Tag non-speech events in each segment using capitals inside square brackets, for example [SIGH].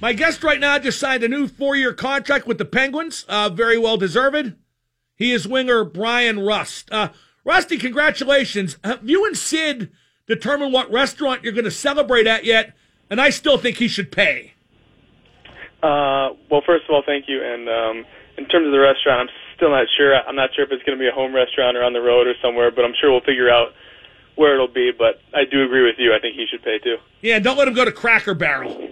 My guest right now just signed a new four-year contract with the Penguins. Uh, very well deserved. He is winger Brian Rust. Uh, Rusty, congratulations. Have you and Sid determined what restaurant you're going to celebrate at yet? And I still think he should pay. Uh, well, first of all, thank you. And um, in terms of the restaurant, I'm still not sure. I'm not sure if it's going to be a home restaurant or on the road or somewhere, but I'm sure we'll figure out where it'll be. But I do agree with you. I think he should pay too. Yeah, don't let him go to Cracker Barrel.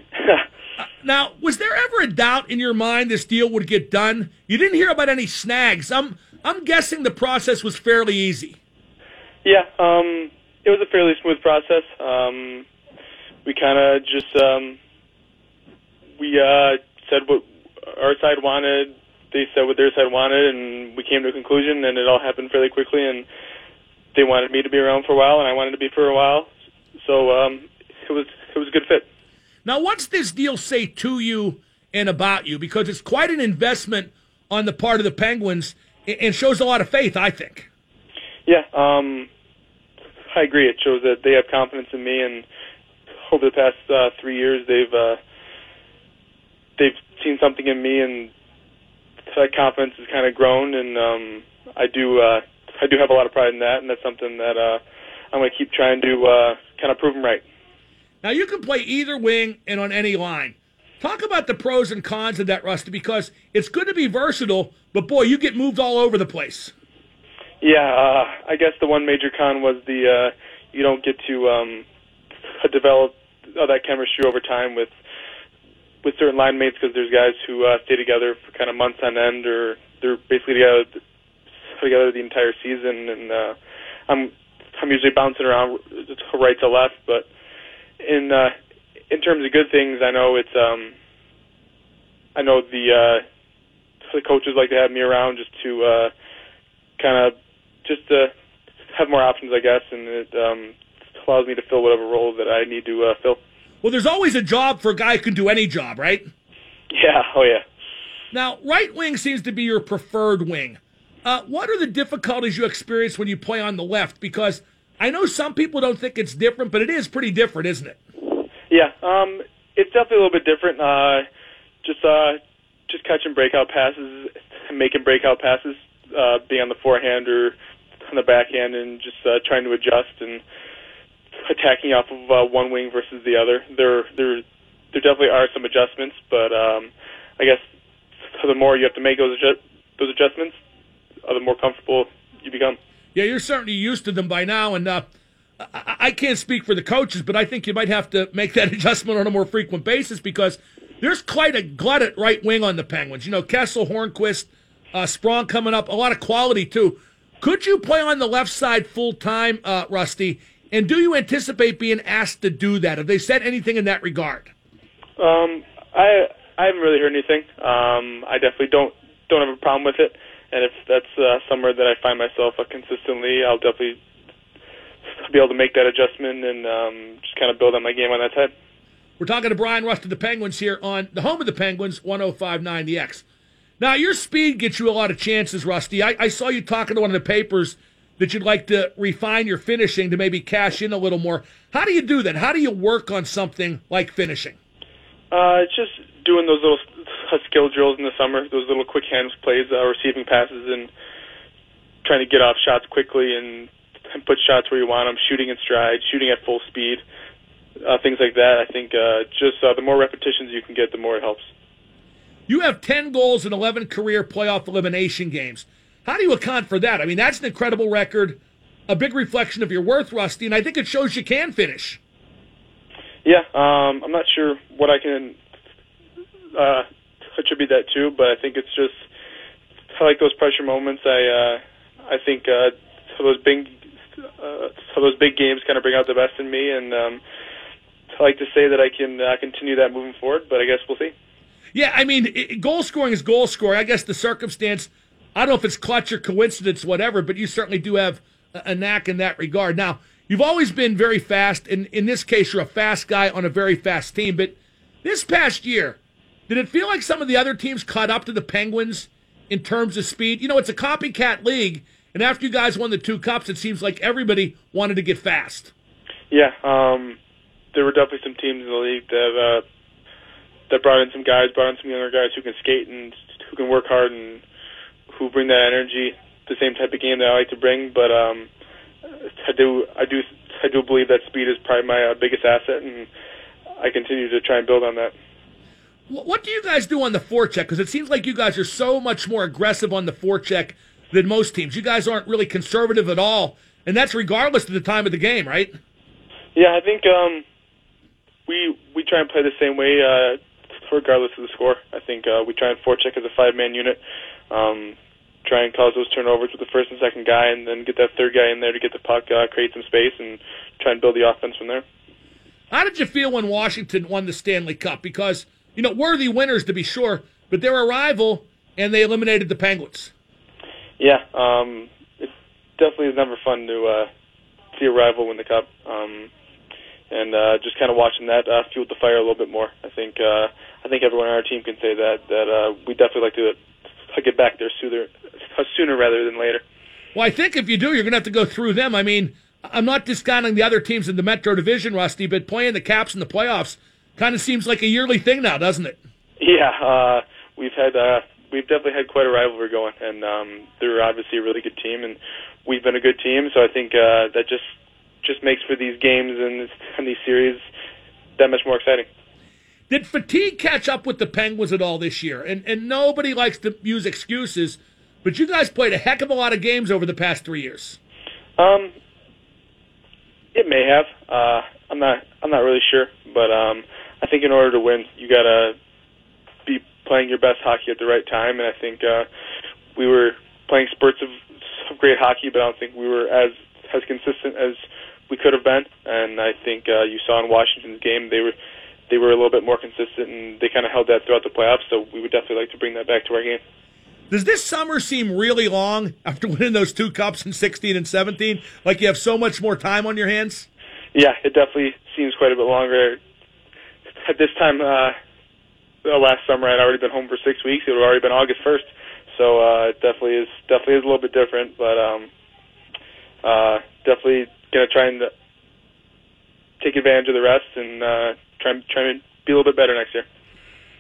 Now, was there ever a doubt in your mind this deal would get done? You didn't hear about any snags. I'm I'm guessing the process was fairly easy. Yeah, um, it was a fairly smooth process. Um, we kind of just um, we uh, said what our side wanted. They said what their side wanted, and we came to a conclusion. And it all happened fairly quickly. And they wanted me to be around for a while, and I wanted to be for a while. So um, it was it was a good fit. Now, what's this deal say to you and about you? Because it's quite an investment on the part of the Penguins and shows a lot of faith, I think. Yeah, um, I agree. It shows that they have confidence in me, and over the past uh, three years, they've uh, they've seen something in me, and that confidence has kind of grown. And um, I do uh, I do have a lot of pride in that, and that's something that uh, I'm going to keep trying to uh, kind of prove them right. Now you can play either wing and on any line. Talk about the pros and cons of that, Rusty, because it's good to be versatile, but boy, you get moved all over the place. Yeah, uh, I guess the one major con was the uh, you don't get to um, [LAUGHS] develop uh, that chemistry over time with with certain line mates because there's guys who uh, stay together for kind of months on end, or they're basically together together the entire season. And uh, I'm I'm usually bouncing around right to left, but in uh, in terms of good things, I know it's um, I know the uh, the coaches like to have me around just to uh, kind of just to have more options, I guess, and it um, allows me to fill whatever role that I need to uh, fill. Well, there's always a job for a guy who can do any job, right? Yeah. Oh, yeah. Now, right wing seems to be your preferred wing. Uh, what are the difficulties you experience when you play on the left? Because I know some people don't think it's different, but it is pretty different, isn't it? Yeah, um, it's definitely a little bit different. Uh, just uh, just catching breakout passes, making breakout passes, uh, being on the forehand or on the backhand, and just uh, trying to adjust and attacking off of uh, one wing versus the other. There, there, there definitely are some adjustments, but um, I guess the more you have to make those those adjustments, uh, the more comfortable you become. Yeah, you're certainly used to them by now, and uh, I-, I can't speak for the coaches, but I think you might have to make that [LAUGHS] adjustment on a more frequent basis because there's quite a glut at right wing on the Penguins. You know, Kessel, Hornqvist, uh, Sprong coming up, a lot of quality too. Could you play on the left side full time, uh, Rusty? And do you anticipate being asked to do that? Have they said anything in that regard? Um, I I haven't really heard anything. Um, I definitely don't don't have a problem with it and if that's uh, somewhere that I find myself uh, consistently, I'll definitely be able to make that adjustment and um, just kind of build on my game on that side. We're talking to Brian Rust of the Penguins here on the home of the Penguins, 1059 The X. Now, your speed gets you a lot of chances, Rusty. I, I saw you talking to one of the papers that you'd like to refine your finishing to maybe cash in a little more. How do you do that? How do you work on something like finishing? Uh, it's just doing those little skill drills in the summer, those little quick hands plays, uh, receiving passes, and trying to get off shots quickly and, and put shots where you want them, shooting in stride, shooting at full speed, uh, things like that. I think uh, just uh, the more repetitions you can get, the more it helps. You have 10 goals in 11 career playoff elimination games. How do you account for that? I mean, that's an incredible record, a big reflection of your worth, Rusty, and I think it shows you can finish. Yeah, um, I'm not sure what I can uh, attribute that to, but I think it's just I like those pressure moments. I uh, I think uh, those big uh, those big games kind of bring out the best in me, and um, I like to say that I can uh, continue that moving forward. But I guess we'll see. Yeah, I mean, it, goal scoring is goal scoring. I guess the circumstance. I don't know if it's clutch or coincidence, whatever, but you certainly do have a, a knack in that regard. Now, you've always been very fast, and in this case, you're a fast guy on a very fast team. But this past year, did it feel like some of the other teams caught up to the Penguins in terms of speed? You know, it's a copycat league, and after you guys won the two cups, it seems like everybody wanted to get fast. Yeah, um, there were definitely some teams in the league that uh, that brought in some guys, brought in some younger guys who can skate and who can work hard and who bring that energy, the same type of game that I like to bring. But um, I do, I do, I do believe that speed is probably my uh, biggest asset, and I continue to try and build on that. What do you guys do on the forecheck? Because it seems like you guys are so much more aggressive on the forecheck than most teams. You guys aren't really conservative at all, and that's regardless of the time of the game, right? Yeah, I think um, we we try and play the same way uh, regardless of the score. I think uh, we try and forecheck as a five man unit. Um, try and cause those turnovers with the first and second guy, and then get that third guy in there to get the puck, uh, create some space, and try and build the offense from there. How did you feel when Washington won the Stanley Cup? Because you know worthy winners to be sure, but they're a rival, and they eliminated the Penguins. Yeah, um, it definitely is never fun to uh, see a rival win the cup. Um, and uh, just kind of watching that uh, fueled the fire a little bit more. I think uh, I think everyone on our team can say that that uh, we definitely like to, to get back there sooner [LAUGHS] sooner rather than later. Well, I think if you do, you're going to have to go through them. I mean, I'm not discounting the other teams in the Metro Division, Rusty, but playing the Caps in the playoffs kind of seems like a yearly thing now, doesn't it? Yeah, uh, we've had uh, we've definitely had quite a rivalry going, and um, they're obviously a really good team, and we've been a good team. So I think uh, that just just makes for these games and, [LAUGHS] and these series that much more exciting. Did fatigue catch up with the Penguins at all this year? And and nobody likes to use excuses, but you guys played a heck of a lot of games over the past three years. Um, it may have. Uh, I'm not. I'm not really sure, but um, I think in order to win, you gotta be playing your best hockey at the right time. And I think uh, we were playing spurts of, of great hockey, but I don't think we were as as consistent as we could have been. And I think uh, you saw in Washington's game they were they were a little bit more consistent, and they kind of held that throughout the playoffs. So we would definitely like to bring that back to our game. Does this summer seem really long after [LAUGHS] winning those two cups in 16 and 17? Like you have so much more time on your hands? Yeah, it definitely seems quite a bit longer. At this time uh, last summer, I'd already been home for six weeks. It would have already been August 1st. So uh, it definitely is definitely is a little bit different, but um, uh, definitely going to try and take advantage of the rest and uh, try try and be a little bit better next year.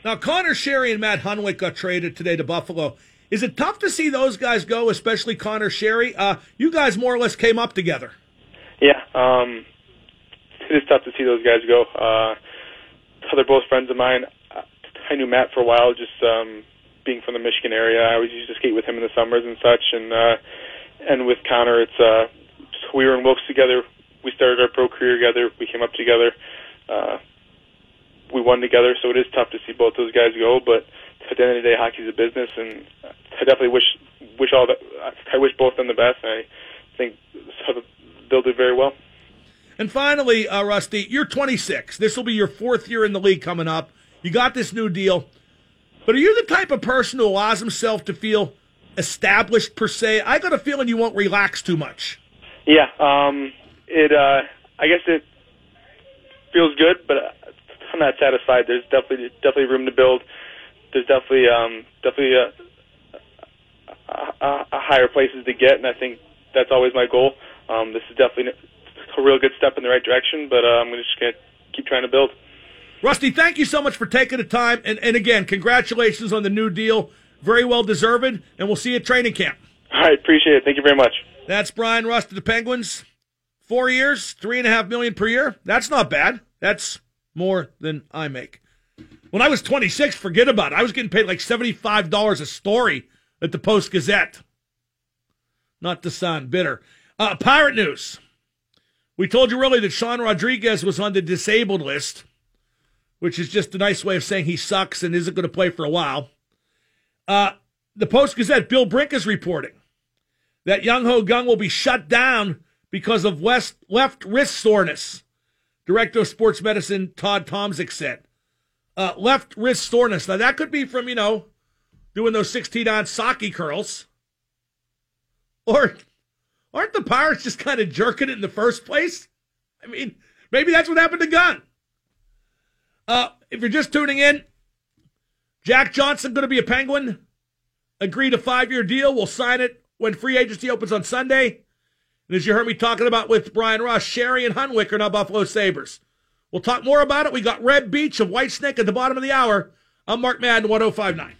Now, Conor Sheary and Matt Hunwick got traded today to Buffalo. Is it tough to see those guys go, especially Conor Sheary? Uh, you guys more or less came up together. Yeah, um, it is tough to see those guys go. Uh, they're both friends of mine. I knew Matt for a while, just um, being from the Michigan area. I always used to skate with him in the summers and such, and uh, and with Conor, it's uh, we were in Wilkes together. We started our pro career together. We came up together. Uh, we won together, so it is tough to see both those guys go. But at the end of the day, hockey's a business, and I definitely wish wish all that. I wish both them the best. And I think they'll do very well. And finally, uh, Rusty, you're 26. This will be your fourth year in the league coming up. You got this new deal, but are you the type of person who allows himself to feel established per se? I got a feeling you won't relax too much. Yeah, um, it. Uh, I guess it feels good, but I'm not satisfied. There's definitely definitely room to build. There's definitely um, definitely a, a, a higher places to get, and I think that's always my goal. Um, this is definitely a real good step in the right direction, but uh, I'm just going to keep trying to build. Rusty, thank you so much for taking the time, and, and again, congratulations on the new deal. Very well deserved, and we'll see you at training camp. All right, appreciate it. Thank you very much. That's Brian Rust of the Penguins. Four years, three and a half million per year. That's not bad. That's more than I make. When I was 26, forget about it. I was getting paid like $75 a story at the Post Gazette. Not to sound bitter. Uh, Pirate news. We told you really that Sean Rodriguez was on the disabled list, which is just a nice way of saying he sucks and isn't going to play for a while. Uh, the Post Gazette, Bill Brink is reporting that Jung Ho Kang will be shut down because of west, left wrist soreness. Director of Sports Medicine Todd Tomczyk said. Uh, left wrist soreness. Now, that could be from, you know, doing those 16 ounce sake curls. Or aren't the Pirates just kind of jerking it in the first place? I mean, maybe that's what happened to Gunn. Uh, if you're just tuning in, Jack Johnson going to be a Penguin. Agreed a five year deal. We'll sign it when free agency opens on Sunday. And as you heard me talking about with Brian Ross, Sheary and Hunwick are now Buffalo Sabres. We'll talk more about it. We got Reb Beach of Whitesnake at the bottom of the hour. I'm Mark Madden, 1059.